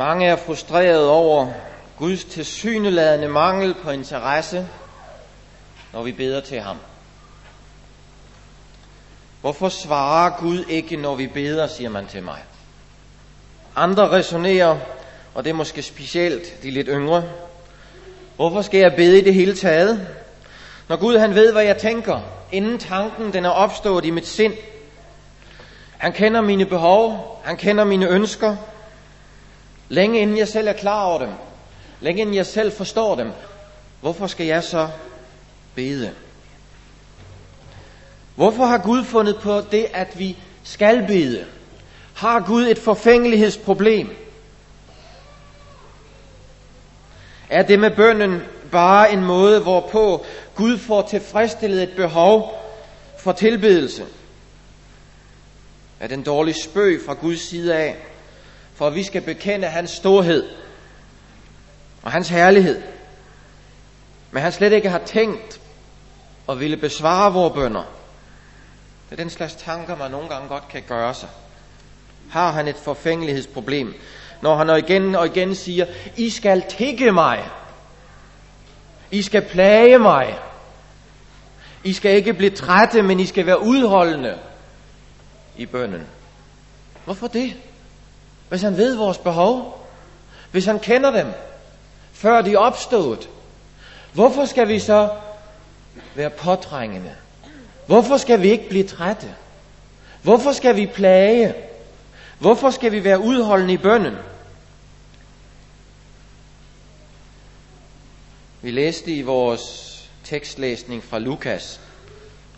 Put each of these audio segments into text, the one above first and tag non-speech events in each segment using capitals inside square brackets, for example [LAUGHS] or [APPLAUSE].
Mange er frustreret over Guds tilsyneladende mangel på interesse, når vi beder til ham. Hvorfor svarer Gud ikke, når vi beder, siger man til mig. Andre resonerer, og det er måske specielt de lidt yngre. Hvorfor skal jeg bede i det hele taget? Når Gud han ved, hvad jeg tænker, inden tanken den er opstået i mit sind. Han kender mine behov, han kender mine ønsker, længe inden jeg selv er klar over dem, længe inden jeg selv forstår dem. Hvorfor skal jeg så bede? Hvorfor har Gud fundet på det, at vi skal bede? Har Gud et forfængelighedsproblem? Er det med bønden bare en måde, hvorpå Gud får tilfredsstillet et behov for tilbedelse? Er den dårlig spøg fra Guds side af, for vi skal bekende hans storhed og hans herlighed? Men han slet ikke har tænkt og ville besvare vores bønder. Det er den slags tanker, man nogle gange godt kan gøre sig. Har han et forfængelighedsproblem, når han igen og igen siger, I skal tikke mig. I skal plage mig. I skal ikke blive trætte, men I skal være udholdende i bønnen. Hvorfor det? Hvis han ved vores behov, hvis han kender dem, før de er opstået, hvorfor skal vi så være påtrængende? Hvorfor skal vi ikke blive trætte? Hvorfor skal vi plage? Hvorfor skal vi være udholdende i bønnen? Vi læste i vores tekstlæsning fra Lukas,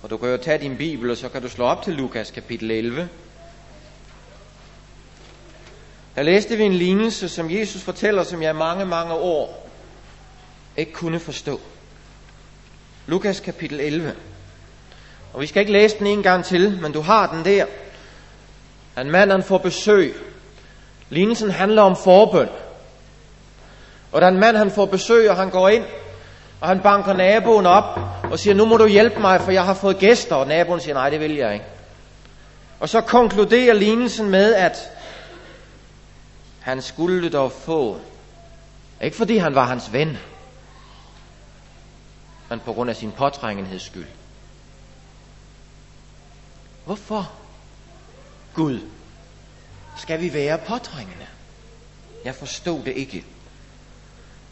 og du kan jo tage din bibel, og så kan du slå op til Lukas kapitel 11. Der læste vi en lignelse, som Jesus fortæller, som jeg mange, mange år ikke kunne forstå. Lukas kapitel 11. Og vi skal ikke læse den en gang til, men du har den der. En mand, han får besøg. Lignelsen handler om forbøn. Og der er en mand, han får besøg, og han går ind, og han banker naboen op og siger, nu må du hjælpe mig, for jeg har fået gæster. Og naboen siger, nej, det vil jeg ikke. Og så konkluderer lignelsen med, at han skulle dog få, ikke fordi han var hans ven, men på grund af sin påtrængenheds skyld. Hvorfor, Gud, skal vi være påtrængende? Jeg forstod det ikke.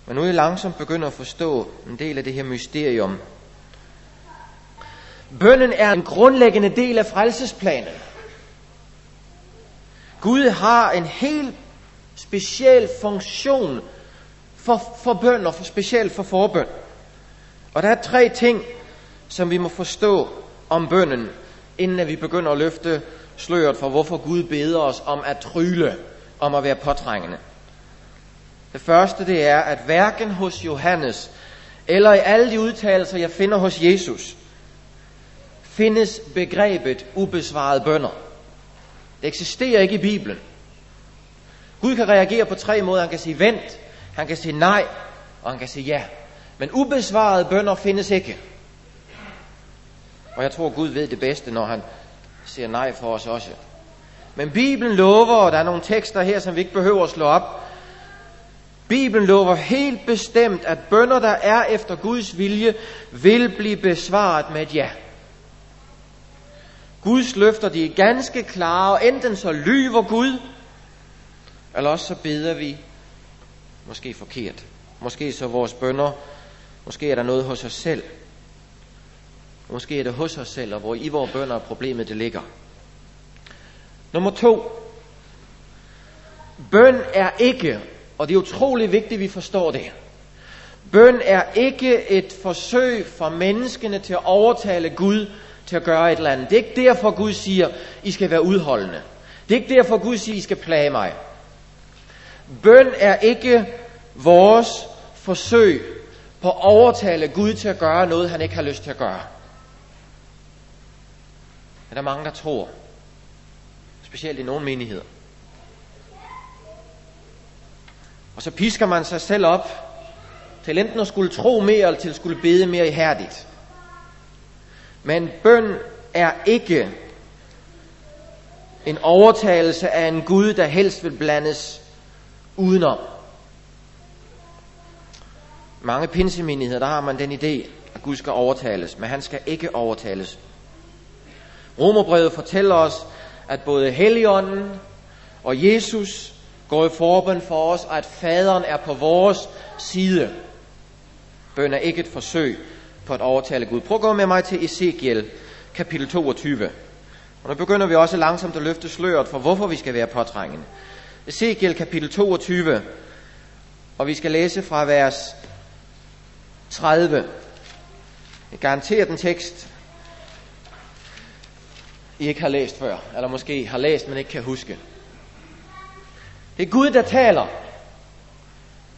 Men nu er jeg langsomt begynder at forstå en del af det her mysterium. Bønnen er en grundlæggende del af frelsesplanen. Gud har en helt speciel funktion for, for bøn og for specielt for forbøn. Og der er tre ting, som vi må forstå om bønnen, inden at vi begynder at løfte sløret for, hvorfor Gud beder os om at trylle, om at være påtrængende. Det første det er, at hverken hos Johannes eller i alle de udtalelser, jeg finder hos Jesus, findes begrebet ubesvarede bønder. Det eksisterer ikke i Bibelen. Gud kan reagere på tre måder. Han kan sige vent, han kan sige nej, og han kan sige ja. Men ubesvarede bønder findes ikke. Og jeg tror, Gud ved det bedste, når han siger nej for os også. Men Bibelen lover, og der er nogle tekster her, som vi ikke behøver at slå op, Bibelen lover helt bestemt, at bønder, der er efter Guds vilje, vil blive besvaret med et ja. Guds løfter, de er ganske klare, og enten så lyver Gud, eller også så beder vi måske forkert. Måske så vores bønder, måske er der noget hos os selv. Måske er det hos os selv, og hvor i vores bønder problemet det ligger. Nummer to. Bøn er ikke og det er utrolig vigtigt, at vi forstår det. Bøn er ikke et forsøg for menneskene til at overtale Gud til at gøre et eller andet. Det er ikke derfor, Gud siger, I skal være udholdende. Det er ikke derfor, Gud siger, I skal plage mig. Bøn er ikke vores forsøg på at overtale Gud til at gøre noget, han ikke har lyst til at gøre. Er der mange, der tror. Specielt i nogle menigheder. Og så pisker man sig selv op til enten at skulle tro mere, eller til at skulle bede mere ihærdigt. Men bøn er ikke en overtagelse af en Gud, der helst vil blandes udenom. Mange pinsemenigheder, der har man den idé, at Gud skal overtales, men han skal ikke overtales. Romerbrevet fortæller os, at både Helligånden og Jesus går i forbøn for os, og at faderen er på vores side. Bøn er ikke et forsøg på at overtale Gud. Prøv at gå med mig til Ezekiel, kapitel 22. Og nu begynder vi også langsomt at løfte sløret for, hvorfor vi skal være påtrængende. Ezekiel kapitel 22, og vi skal læse fra vers 30. Jeg garanterer den tekst, I ikke har læst før, eller måske har læst, men ikke kan huske. Det er Gud, der taler.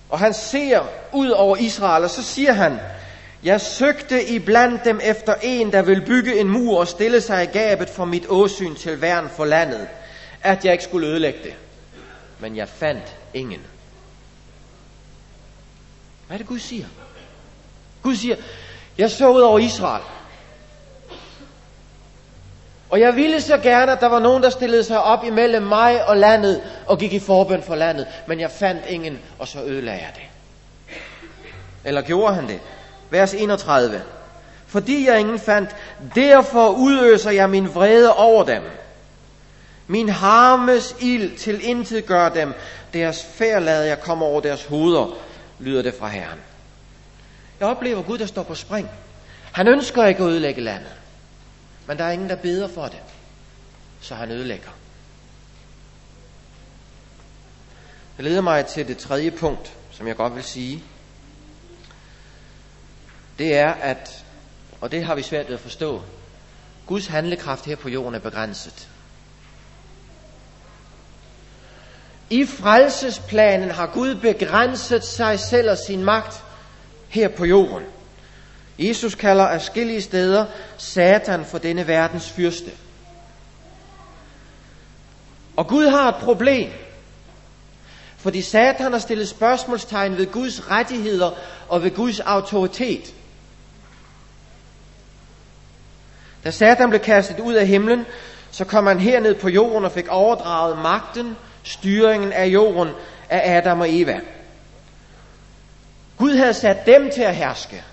Og han ser ud over Israel, og så siger han, jeg søgte i blandt dem efter en, der vil bygge en mur og stille sig i gabet for mit åsyn til værn for landet, at jeg ikke skulle ødelægge det. Men jeg fandt ingen. Hvad er det Gud siger? Gud siger, jeg så ud over Israel. Og jeg ville så gerne, at der var nogen, der stillede sig op imellem mig og landet og gik i forbøn for landet. Men jeg fandt ingen, og så ødelagde jeg det. Eller gjorde han det? Vers 31. Fordi jeg ingen fandt, derfor udøser jeg min vrede over dem. Min harmes ild til intet gør dem. Deres færd lader jeg komme over deres hoveder, lyder det fra Herren. Jeg oplever Gud, der står på spring. Han ønsker ikke at ødelægge landet. Men der er ingen, der beder for det. Så han ødelægger. Det leder mig til det tredje punkt, som jeg godt vil sige. Det er, at, og det har vi svært ved at forstå, Guds handlekraft her på jorden er begrænset. I frelsesplanen har Gud begrænset sig selv og sin magt her på jorden. Jesus kalder afskillige steder Satan for denne verdens fyrste. Og Gud har et problem. Fordi Satan har stillet spørgsmålstegn ved Guds rettigheder og ved Guds autoritet. Da Satan blev kastet ud af himlen, så kom han herned på jorden og fik overdraget magten, styringen af jorden af Adam og Eva. Gud havde sat dem til at herske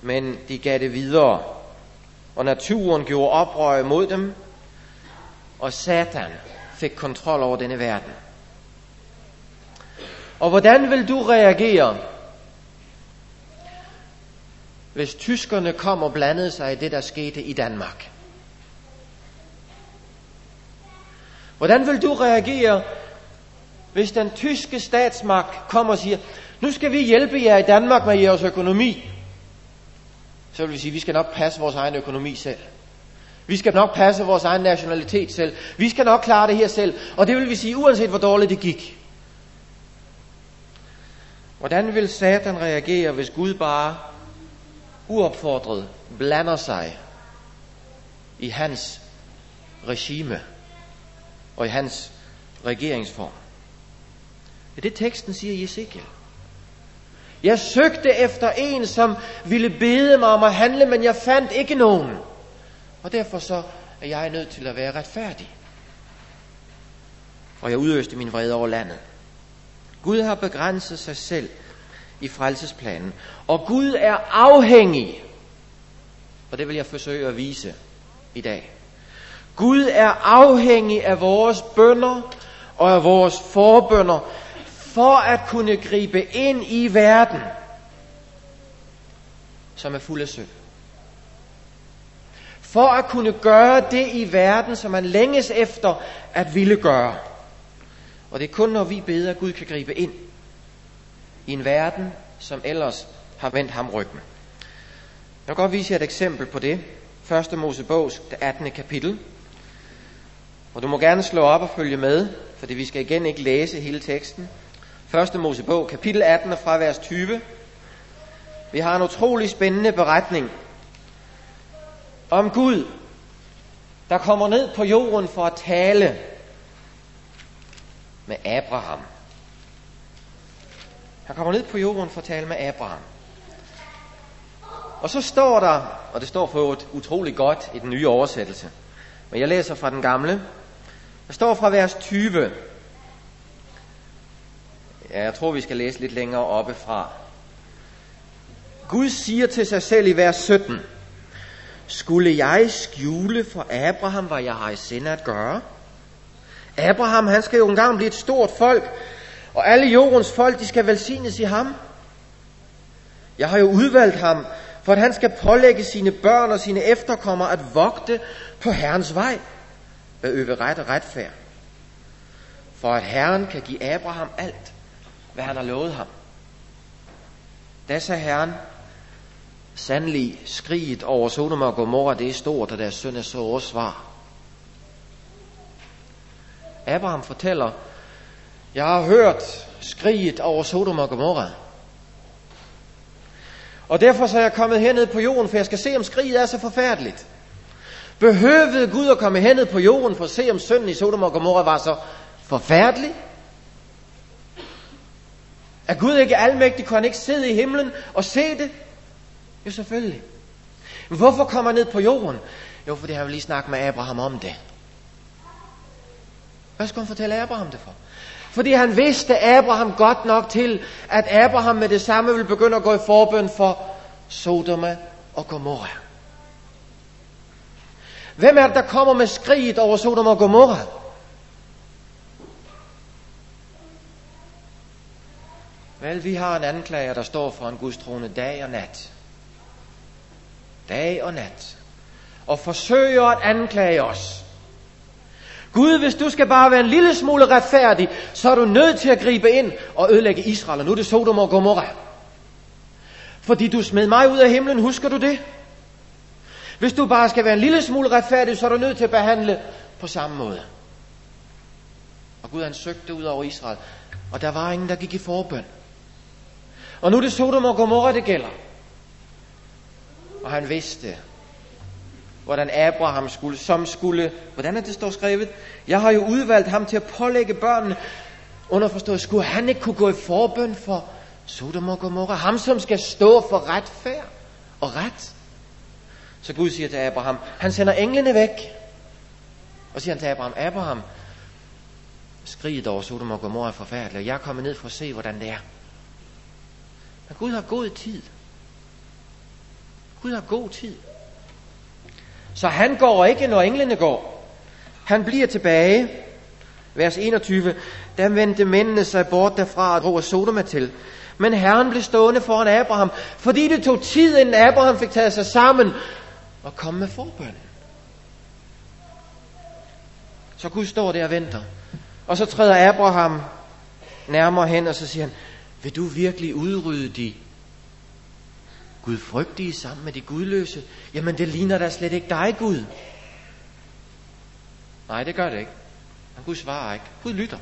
men de gav det videre. Og naturen gjorde oprør mod dem, og Satan fik kontrol over denne verden. Og hvordan vil du reagere, hvis tyskerne kom og blandede sig i det, der skete i Danmark? Hvordan vil du reagere, hvis den tyske statsmagt kommer og siger, nu skal vi hjælpe jer i Danmark med jeres økonomi, så vil vi sige, vi skal nok passe vores egen økonomi selv. Vi skal nok passe vores egen nationalitet selv. Vi skal nok klare det her selv. Og det vil vi sige, uanset hvor dårligt det gik. Hvordan vil Satan reagere, hvis Gud bare uopfordret blander sig i hans regime og i hans regeringsform? Det er det teksten siger i Ezekiel. Jeg søgte efter en, som ville bede mig om at handle, men jeg fandt ikke nogen. Og derfor så er jeg nødt til at være retfærdig. Og jeg udøste min vrede over landet. Gud har begrænset sig selv i frelsesplanen. Og Gud er afhængig. Og det vil jeg forsøge at vise i dag. Gud er afhængig af vores bønder og af vores forbønder for at kunne gribe ind i verden, som er fuld af synd. For at kunne gøre det i verden, som man længes efter at ville gøre. Og det er kun når vi beder, at Gud kan gribe ind i en verden, som ellers har vendt ham ryggen. Jeg vil godt vise jer et eksempel på det. Første Mosebogs 18. kapitel. Og du må gerne slå op og følge med, fordi vi skal igen ikke læse hele teksten. Første Mosebog, kapitel 18 og fra vers 20. Vi har en utrolig spændende beretning om Gud, der kommer ned på jorden for at tale med Abraham. Han kommer ned på jorden for at tale med Abraham. Og så står der, og det står for et utroligt godt i den nye oversættelse, men jeg læser fra den gamle. Der står fra vers 20. Ja, jeg tror, vi skal læse lidt længere oppe fra. Gud siger til sig selv i vers 17, Skulle jeg skjule for Abraham, hvad jeg har i sinde at gøre? Abraham, han skal jo engang blive et stort folk, og alle jordens folk, de skal velsignes i ham. Jeg har jo udvalgt ham, for at han skal pålægge sine børn og sine efterkommere at vogte på Herrens vej, at øve ret og retfærd. For at Herren kan give Abraham alt, hvad han har lovet ham. Da sagde Herren, sandelig skriget over Sodom og Gomorra, det er stort, og deres søn er så svar. Abraham fortæller, jeg har hørt skriget over Sodom og Gomorra. Og derfor så er jeg kommet herned på jorden, for jeg skal se, om skriget er så forfærdeligt. Behøvede Gud at komme herned på jorden for at se, om synden i Sodom og Gomorra var så forfærdelig? Er Gud ikke almægtig? Kunne han ikke sidde i himlen og se det? Jo, selvfølgelig. Men hvorfor kommer han ned på jorden? Jo, fordi han vil lige snakke med Abraham om det. Hvad skulle han fortælle Abraham det for? Fordi han vidste Abraham godt nok til, at Abraham med det samme ville begynde at gå i forbøn for Sodoma og Gomorra. Hvem er det, der kommer med skriget over Sodoma og Gomorra? Vel, vi har en anklager, der står for en gudstrone dag og nat. Dag og nat. Og forsøger at anklage os. Gud, hvis du skal bare være en lille smule retfærdig, så er du nødt til at gribe ind og ødelægge Israel. Og nu er det Sodom og Gomorra. Fordi du smed mig ud af himlen, husker du det? Hvis du bare skal være en lille smule retfærdig, så er du nødt til at behandle på samme måde. Og Gud han søgte ud over Israel, og der var ingen, der gik i forbøn. Og nu er det Sodom og Gomorra, det gælder. Og han vidste, hvordan Abraham skulle, som skulle, hvordan er det står skrevet? Jeg har jo udvalgt ham til at pålægge børnene, underforstået, skulle han ikke kunne gå i forbøn for Sodom og Gomorra? Ham, som skal stå for retfærd og ret. Så Gud siger til Abraham, han sender englene væk. Og siger han til Abraham, Abraham, skriget over Sodom og Gomorra er forfærdeligt, og jeg er kommet ned for at se, hvordan det er. Men Gud har god tid. Gud har god tid. Så han går ikke, når englene går. Han bliver tilbage. Vers 21. Der vendte mændene sig bort derfra og drog Sodoma til. Men Herren blev stående foran Abraham, fordi det tog tid, inden Abraham fik taget sig sammen og komme med forbøn. Så Gud står der og venter. Og så træder Abraham nærmere hen, og så siger han, vil du virkelig udrydde de gudfrygtige sammen med de gudløse? Jamen det ligner da slet ikke dig, Gud. Nej, det gør det ikke. Men Gud svarer ikke. Gud lytter.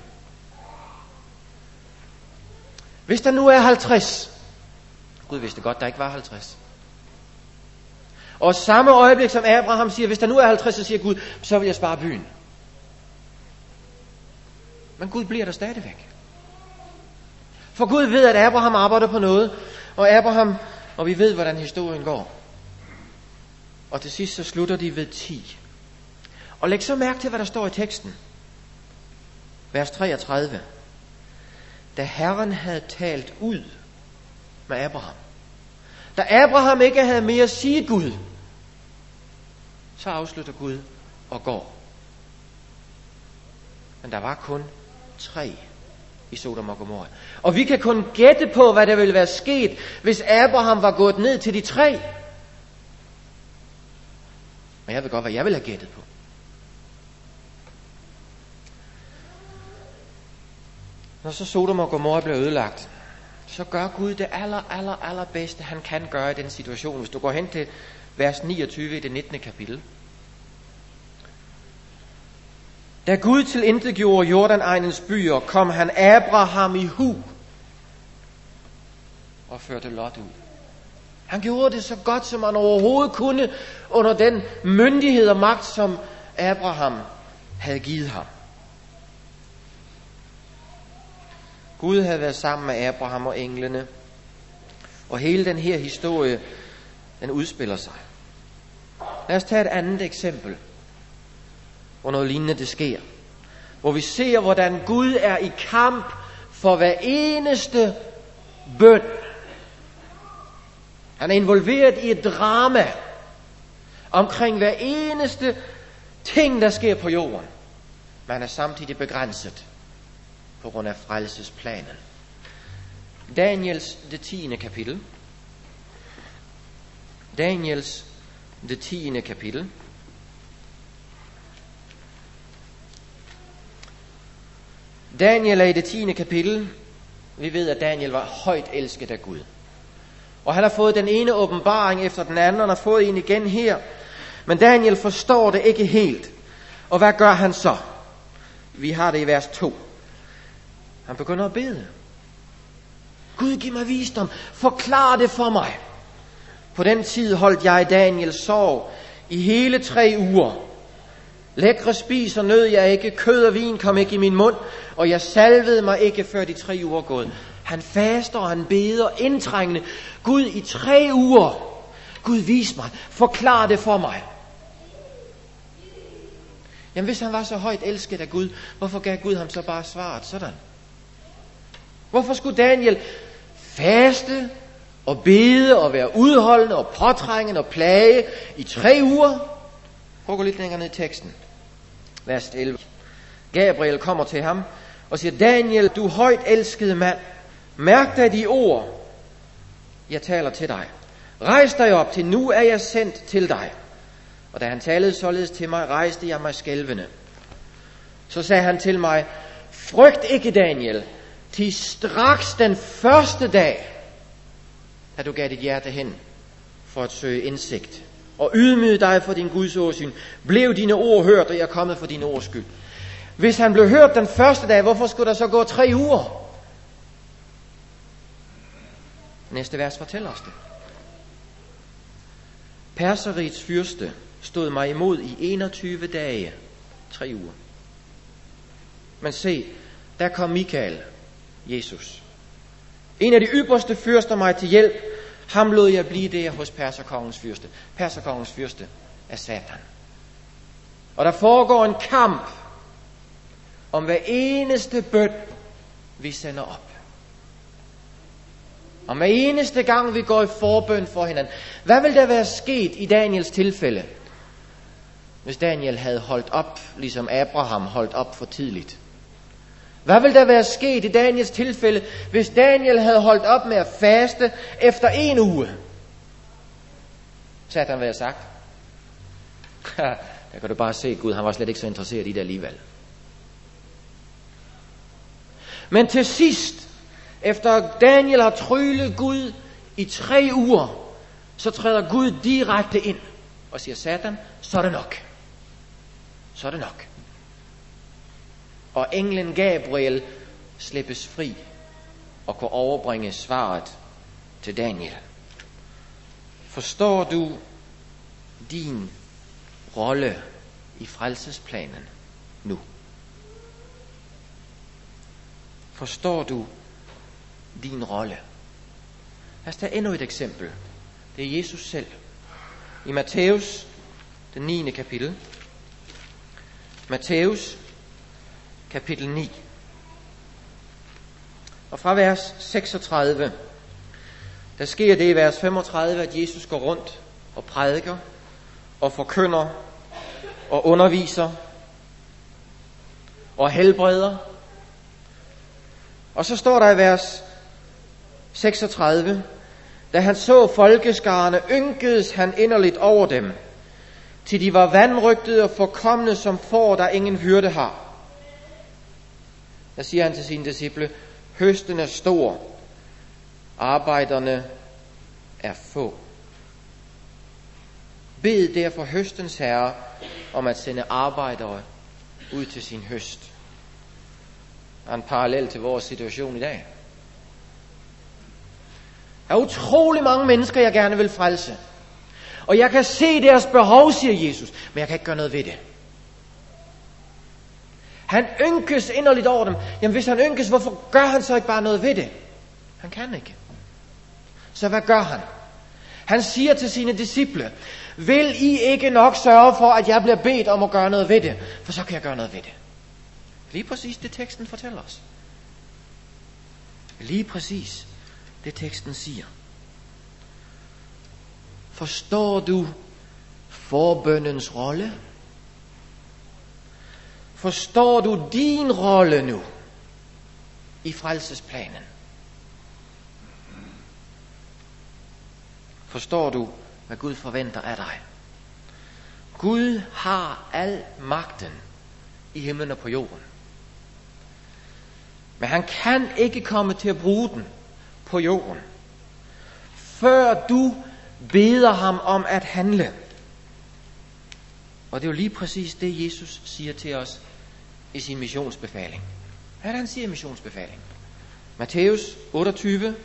Hvis der nu er 50, Gud vidste godt, der ikke var 50. Og samme øjeblik som Abraham siger, hvis der nu er 50, så siger Gud, så vil jeg spare byen. Men Gud bliver der stadigvæk. For Gud ved, at Abraham arbejder på noget, og Abraham, og vi ved, hvordan historien går. Og til sidst så slutter de ved 10. Og læg så mærke til, hvad der står i teksten. Vers 33. Da Herren havde talt ud med Abraham. Da Abraham ikke havde mere at sige Gud, så afslutter Gud og går. Men der var kun tre i Sodom og Gomorra. Og vi kan kun gætte på, hvad der ville være sket, hvis Abraham var gået ned til de tre. Men jeg ved godt, hvad jeg ville have gættet på. Når så Sodom og Gomorra blev ødelagt, så gør Gud det aller, aller, aller bedste, han kan gøre i den situation. Hvis du går hen til vers 29 i det 19. kapitel. Da Gud til intet gjorde Jordan-egnens byer, kom han Abraham i hu og førte Lot ud. Han gjorde det så godt, som han overhovedet kunne under den myndighed og magt, som Abraham havde givet ham. Gud havde været sammen med Abraham og englene, og hele den her historie, den udspiller sig. Lad os tage et andet eksempel hvor noget lignende det sker. Hvor vi ser, hvordan Gud er i kamp for hver eneste bøn. Han er involveret i et drama omkring hver eneste ting, der sker på jorden. Man er samtidig begrænset på grund af frelsesplanen. Daniels det 10. kapitel. Daniels det 10. kapitel. Daniel er i det 10. kapitel. Vi ved, at Daniel var højt elsket af Gud. Og han har fået den ene åbenbaring efter den anden, og han har fået en igen her. Men Daniel forstår det ikke helt. Og hvad gør han så? Vi har det i vers 2. Han begynder at bede. Gud, giv mig visdom. Forklar det for mig. På den tid holdt jeg Daniel sorg i hele tre uger. Lækre spiser nød jeg ikke, kød og vin kom ikke i min mund, og jeg salvede mig ikke før de tre uger gået. Han faster, og han beder indtrængende. Gud, i tre uger. Gud, vis mig. Forklar det for mig. Jamen hvis han var så højt elsket af Gud, hvorfor gav Gud ham så bare svaret sådan? Hvorfor skulle Daniel faste og bede og være udholdende og påtrængende og plage i tre uger? Prøv at gå lidt længere ned i teksten. Vers 11. Gabriel kommer til ham og siger, Daniel, du højt elskede mand, mærk dig de ord, jeg taler til dig. Rejs dig op, til nu er jeg sendt til dig. Og da han talede således til mig, rejste jeg mig skælvende. Så sagde han til mig, frygt ikke Daniel, til straks den første dag, da du gav dit hjerte hen for at søge indsigt, og ydmyge dig for din Guds åsyn, blev dine ord hørt, og jeg er kommet for dine ords skyld. Hvis han blev hørt den første dag, hvorfor skulle der så gå tre uger? Næste vers fortæller os det. Perserigets fyrste stod mig imod i 21 dage, tre uger. Men se, der kom Michael, Jesus. En af de ypperste fyrster mig til hjælp. Ham lod jeg blive der hos perserkongens fyrste. Perserkongens fyrste er Satan. Og der foregår en kamp om hver eneste bøn, vi sender op. Og hver eneste gang vi går i forbøn for hinanden. Hvad vil der være sket i Daniels tilfælde, hvis Daniel havde holdt op, ligesom Abraham holdt op for tidligt? Hvad ville der være sket i Daniels tilfælde, hvis Daniel havde holdt op med at faste efter en uge? Så havde han været sagt. [LAUGHS] der kan du bare se, Gud han var slet ikke så interesseret i det alligevel. Men til sidst, efter Daniel har tryllet Gud i tre uger, så træder Gud direkte ind og siger, Satan, så er det nok. Så er det nok og englen Gabriel slippes fri og kunne overbringe svaret til Daniel. Forstår du din rolle i frelsesplanen nu? Forstår du din rolle? Lad os tage endnu et eksempel. Det er Jesus selv. I Matthæus, den 9. kapitel. Matthæus, kapitel 9. Og fra vers 36, der sker det i vers 35, at Jesus går rundt og prædiker og forkynder og underviser og helbreder. Og så står der i vers 36, da han så folkeskarne, ynkedes han inderligt over dem, til de var vandrygtede og forkomne som får, der ingen hyrde har der siger han til sine disciple, høsten er stor, arbejderne er få. Bed derfor høstens herre om at sende arbejdere ud til sin høst. Der er en parallel til vores situation i dag. Der er utrolig mange mennesker, jeg gerne vil frelse. Og jeg kan se deres behov, siger Jesus, men jeg kan ikke gøre noget ved det. Han ynkes inderligt over dem. Jamen hvis han ynkes, hvorfor gør han så ikke bare noget ved det? Han kan ikke. Så hvad gør han? Han siger til sine disciple, vil I ikke nok sørge for, at jeg bliver bedt om at gøre noget ved det? For så kan jeg gøre noget ved det. Lige præcis det teksten fortæller os. Lige præcis det teksten siger. Forstår du forbøndens rolle? Forstår du din rolle nu i frelsesplanen? Forstår du, hvad Gud forventer af dig? Gud har al magten i himlen og på jorden. Men han kan ikke komme til at bruge den på jorden, før du beder ham om at handle. Og det er jo lige præcis det, Jesus siger til os i sin missionsbefaling. Hvad er det, han siger i missionsbefaling? Matthæus 28,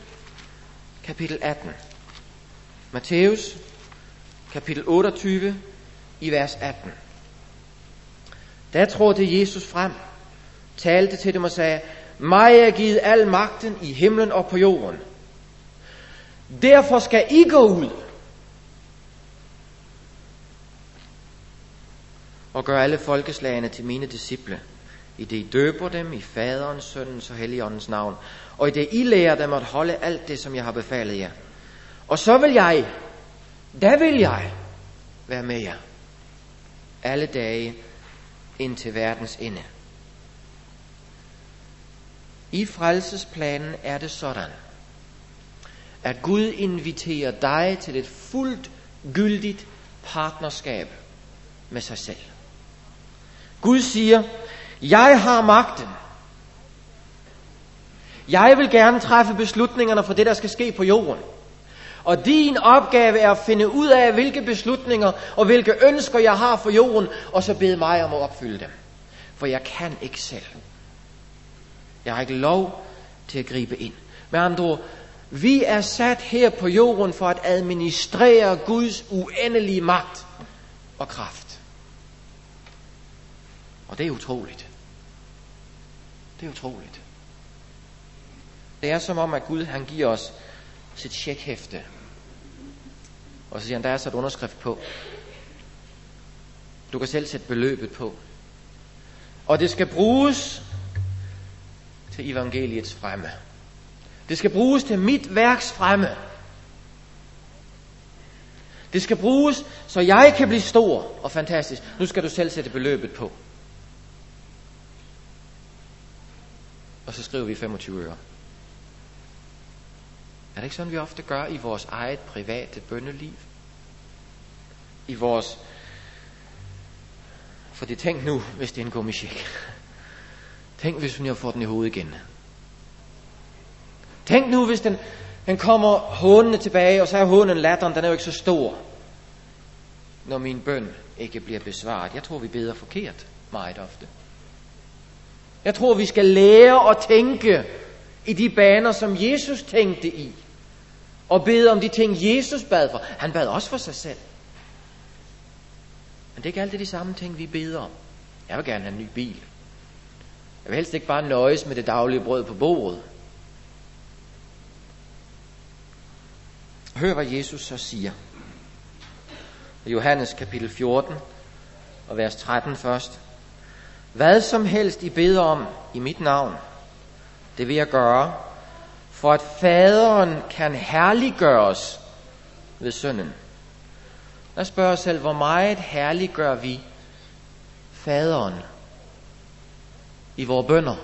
kapitel 18. Matthæus, kapitel 28, i vers 18. Der trådte Jesus frem, talte til dem og sagde, mig er givet al magten i himlen og på jorden. Derfor skal I gå ud og gør alle folkeslagene til mine disciple, i det I døber dem i faderens, søndens og helligåndens navn, og i det I lærer dem at holde alt det, som jeg har befalet jer. Og så vil jeg, der vil jeg være med jer alle dage ind til verdens ende. I frelsesplanen er det sådan, at Gud inviterer dig til et fuldt gyldigt partnerskab med sig selv. Gud siger, jeg har magten. Jeg vil gerne træffe beslutningerne for det, der skal ske på jorden. Og din opgave er at finde ud af, hvilke beslutninger og hvilke ønsker jeg har for jorden, og så bede mig om at opfylde dem. For jeg kan ikke selv. Jeg har ikke lov til at gribe ind. Med andre ord, vi er sat her på jorden for at administrere Guds uendelige magt og kraft. Og det er utroligt. Det er utroligt. Det er som om, at Gud han giver os sit tjekhæfte. Og så siger han, der er så et underskrift på. Du kan selv sætte beløbet på. Og det skal bruges til evangeliets fremme. Det skal bruges til mit værks fremme. Det skal bruges, så jeg kan blive stor og fantastisk. Nu skal du selv sætte beløbet på. Og så skriver vi 25 øre. Er det ikke sådan, vi ofte gør i vores eget private bønneliv? I vores... For det tænk nu, hvis det er en gummisjek. Tænk, hvis hun får den i hovedet igen. Tænk nu, hvis den, den kommer hånende tilbage, og så er hunden latteren, den er jo ikke så stor, når min bøn ikke bliver besvaret. Jeg tror, vi beder forkert meget ofte. Jeg tror, vi skal lære at tænke i de baner, som Jesus tænkte i. Og bede om de ting, Jesus bad for. Han bad også for sig selv. Men det er ikke altid de samme ting, vi beder om. Jeg vil gerne have en ny bil. Jeg vil helst ikke bare nøjes med det daglige brød på bordet. Hør, hvad Jesus så siger. Johannes kapitel 14 og vers 13 først. Hvad som helst I beder om i mit navn, det vil jeg gøre, for at faderen kan herliggøres ved sønnen. Lad os spørge os selv, hvor meget herliggør vi faderen i vores bønder?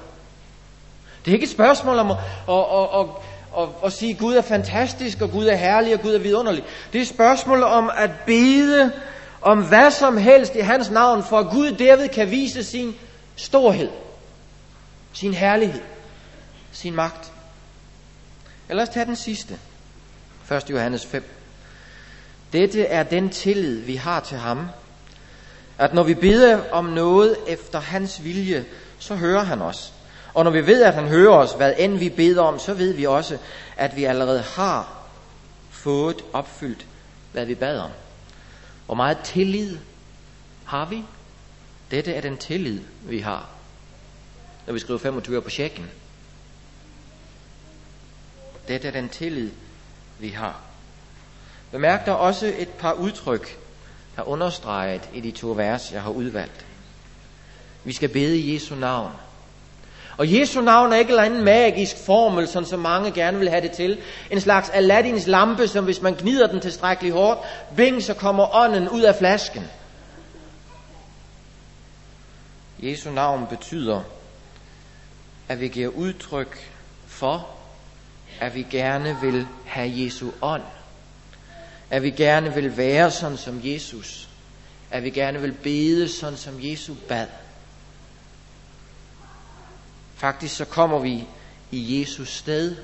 Det er ikke et spørgsmål om at, at, at, at, at, at sige, at Gud er fantastisk, og Gud er herlig, og Gud er vidunderlig. Det er et spørgsmål om at bede om hvad som helst i hans navn, for at Gud derved kan vise sin storhed, sin herlighed, sin magt. Eller lad os tage den sidste. 1. Johannes 5. Dette er den tillid, vi har til ham, at når vi beder om noget efter hans vilje, så hører han os. Og når vi ved, at han hører os, hvad end vi beder om, så ved vi også, at vi allerede har fået opfyldt, hvad vi bad om. Hvor meget tillid har vi? Dette er den tillid, vi har, når vi skriver 25 på checken. Dette er den tillid, vi har. Bemærk der også et par udtryk, der er understreget i de to vers, jeg har udvalgt. Vi skal bede i Jesu navn. Og Jesu navn er ikke en eller anden magisk formel, sådan som mange gerne vil have det til. En slags Aladdins lampe, som hvis man gnider den tilstrækkeligt hårdt, bing, så kommer ånden ud af flasken. Jesu navn betyder, at vi giver udtryk for, at vi gerne vil have Jesu ånd. At vi gerne vil være sådan som Jesus. At vi gerne vil bede sådan som Jesus bad. Faktisk så kommer vi i Jesus sted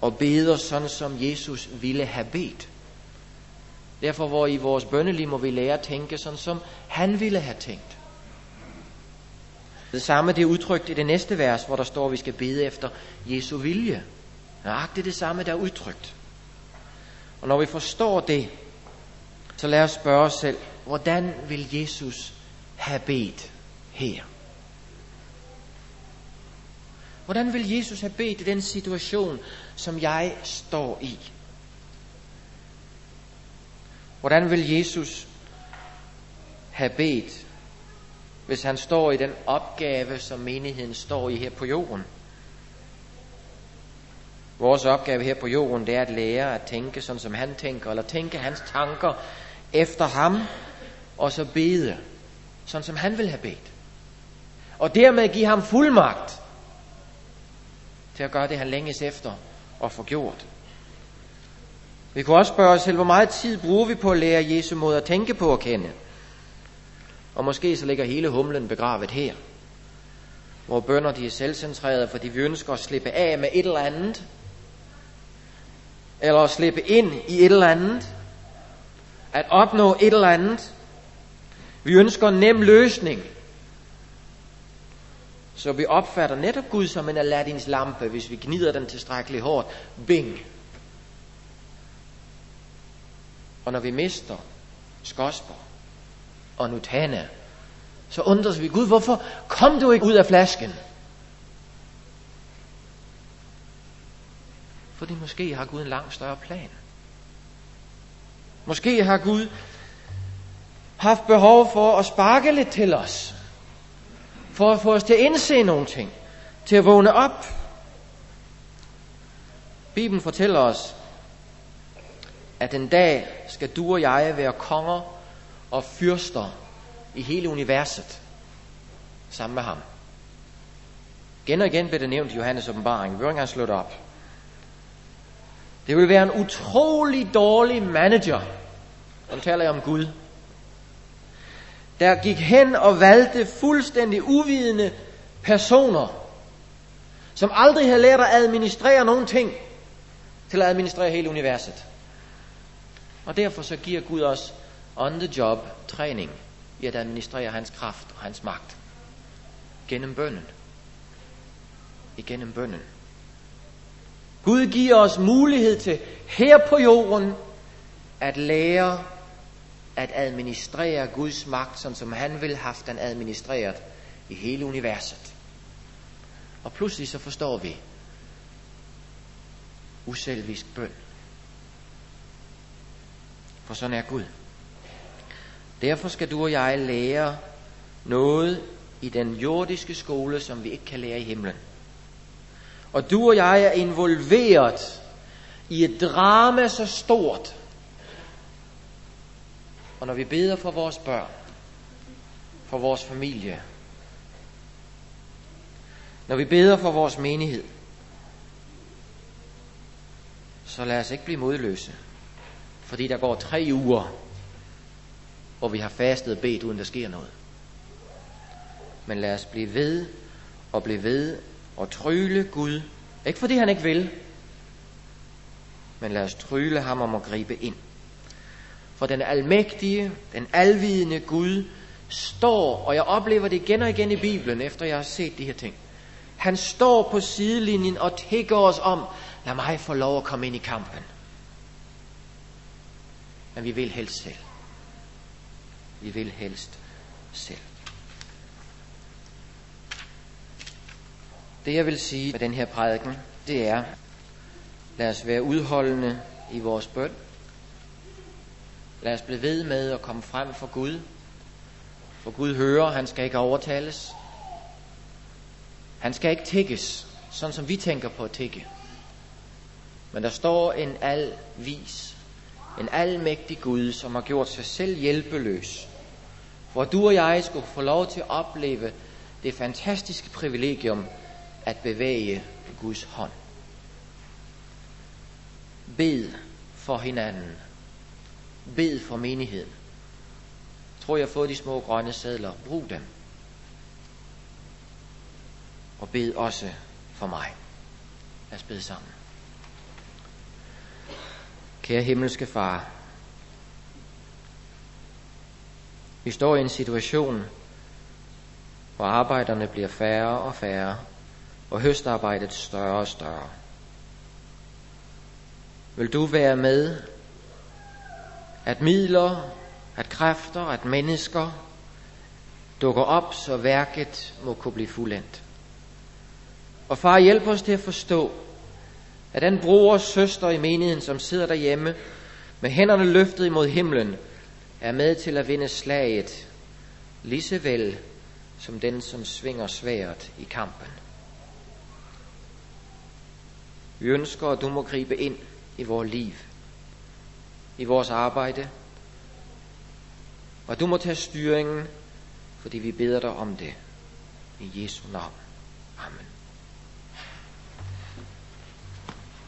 og beder sådan som Jesus ville have bedt. Derfor hvor i vores bønneliv må vi lære at tænke sådan som han ville have tænkt. Det samme det er udtrykt i det næste vers, hvor der står, at vi skal bede efter Jesu vilje. det det samme, der er udtrykt. Og når vi forstår det, så lad os spørge os selv, hvordan vil Jesus have bedt her? Hvordan vil Jesus have bedt i den situation, som jeg står i? Hvordan vil Jesus have bedt, hvis han står i den opgave, som menigheden står i her på jorden? Vores opgave her på jorden, det er at lære at tænke sådan, som han tænker, eller tænke hans tanker efter ham, og så bede, sådan som han vil have bedt. Og dermed give ham fuldmagt til at gøre det, han længes efter og få gjort. Vi kunne også spørge os selv, hvor meget tid bruger vi på at lære Jesu måde at tænke på og kende? Og måske så ligger hele humlen begravet her. Hvor bønder de er selvcentrerede, fordi vi ønsker at slippe af med et eller andet. Eller at slippe ind i et eller andet. At opnå et eller andet. Vi ønsker en nem løsning. Så vi opfatter netop Gud som en Aladdins lampe, hvis vi gnider den tilstrækkeligt hårdt. Bing! Og når vi mister Skosborg og Nutana, så undres vi, Gud, hvorfor kom du ikke ud af flasken? Fordi måske har Gud en langt større plan. Måske har Gud haft behov for at sparke lidt til os for at få os til at indse nogle ting, til at vågne op. Bibelen fortæller os, at en dag skal du og jeg være konger og fyrster i hele universet sammen med ham. Igen og igen bliver det nævnt i Johannes åbenbaring. Vi vil ikke engang slå det op. Det vil være en utrolig dårlig manager. Nu taler jeg om Gud der gik hen og valgte fuldstændig uvidende personer, som aldrig havde lært at administrere nogen ting, til at administrere hele universet. Og derfor så giver Gud os on the job træning i at administrere hans kraft og hans magt. Gennem bønnen. Igennem bønnen. Gud giver os mulighed til her på jorden at lære at administrere Guds magt, sådan som han vil have den administreret i hele universet. Og pludselig så forstår vi uselvisk bøn. For sådan er Gud. Derfor skal du og jeg lære noget i den jordiske skole, som vi ikke kan lære i himlen. Og du og jeg er involveret i et drama så stort, og når vi beder for vores børn, for vores familie, når vi beder for vores menighed, så lad os ikke blive modløse. Fordi der går tre uger, hvor vi har fastet og bedt, uden der sker noget. Men lad os blive ved og blive ved og tryle Gud. Ikke fordi han ikke vil, men lad os tryle ham om at gribe ind. For den almægtige, den alvidende Gud står, og jeg oplever det igen og igen i Bibelen, efter jeg har set de her ting. Han står på sidelinjen og tækker os om, lad mig få lov at komme ind i kampen. Men vi vil helst selv. Vi vil helst selv. Det jeg vil sige med den her prædiken, det er, lad os være udholdende i vores bøn. Lad os blive ved med at komme frem for Gud. For Gud hører, han skal ikke overtales. Han skal ikke tækkes, sådan som vi tænker på at tække. Men der står en alvis, en almægtig Gud, som har gjort sig selv hjælpeløs. Hvor du og jeg skulle få lov til at opleve det fantastiske privilegium at bevæge Guds hånd. Bed for hinanden. Bed for menigheden. Tror, jeg har fået de små grønne sædler. Brug dem. Og bed også for mig. Lad os bede sammen. Kære himmelske far, vi står i en situation, hvor arbejderne bliver færre og færre, og høstarbejdet større og større. Vil du være med, at midler, at kræfter, at mennesker dukker op, så værket må kunne blive fuldendt. Og far, hjælp os til at forstå, at den bror og søster i menigheden, som sidder derhjemme med hænderne løftet imod himlen, er med til at vinde slaget, lige så vel som den, som svinger sværet i kampen. Vi ønsker, at du må gribe ind i vores liv, i vores arbejde, og du må tage styringen, fordi vi beder dig om det. I Jesu navn. Amen.